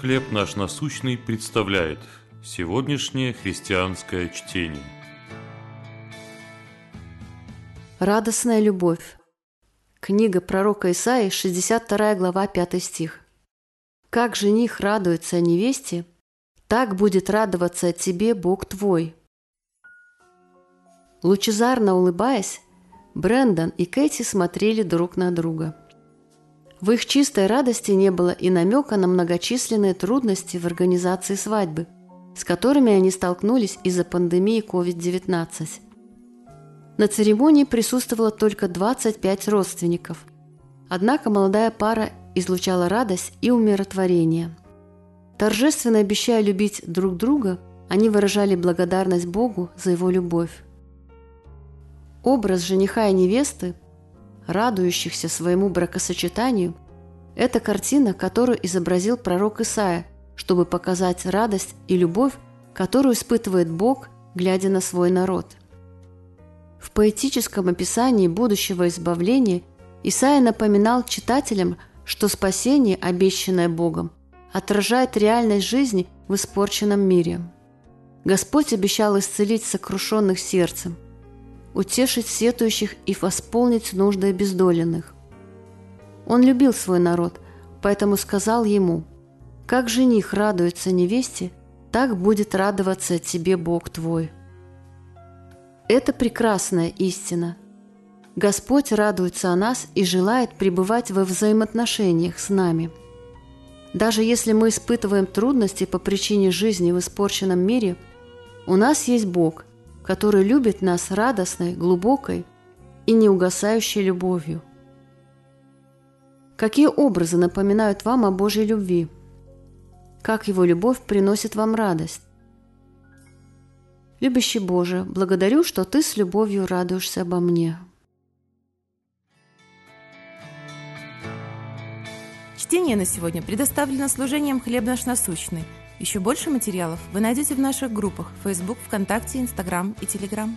«Хлеб наш насущный» представляет сегодняшнее христианское чтение. Радостная любовь. Книга пророка Исаии, 62 глава, 5 стих. «Как жених радуется невесте, так будет радоваться тебе Бог твой». Лучезарно улыбаясь, Брэндон и Кэти смотрели друг на друга – в их чистой радости не было и намека на многочисленные трудности в организации свадьбы, с которыми они столкнулись из-за пандемии COVID-19. На церемонии присутствовало только 25 родственников. Однако молодая пара излучала радость и умиротворение. Торжественно обещая любить друг друга, они выражали благодарность Богу за его любовь. Образ жениха и невесты радующихся своему бракосочетанию, это картина, которую изобразил пророк Исаия, чтобы показать радость и любовь, которую испытывает Бог, глядя на свой народ. В поэтическом описании будущего избавления Исаия напоминал читателям, что спасение, обещанное Богом, отражает реальность жизни в испорченном мире. Господь обещал исцелить сокрушенных сердцем, утешить сетующих и восполнить нужды обездоленных. Он любил свой народ, поэтому сказал ему, «Как жених радуется невесте, так будет радоваться тебе Бог твой». Это прекрасная истина. Господь радуется о нас и желает пребывать во взаимоотношениях с нами. Даже если мы испытываем трудности по причине жизни в испорченном мире, у нас есть Бог – который любит нас радостной, глубокой и неугасающей любовью. Какие образы напоминают вам о Божьей любви? Как Его любовь приносит вам радость? Любящий Боже, благодарю, что Ты с любовью радуешься обо мне. Чтение на сегодня предоставлено служением «Хлеб наш насущный» – еще больше материалов вы найдете в наших группах Facebook, ВКонтакте, Инстаграм и Телеграм.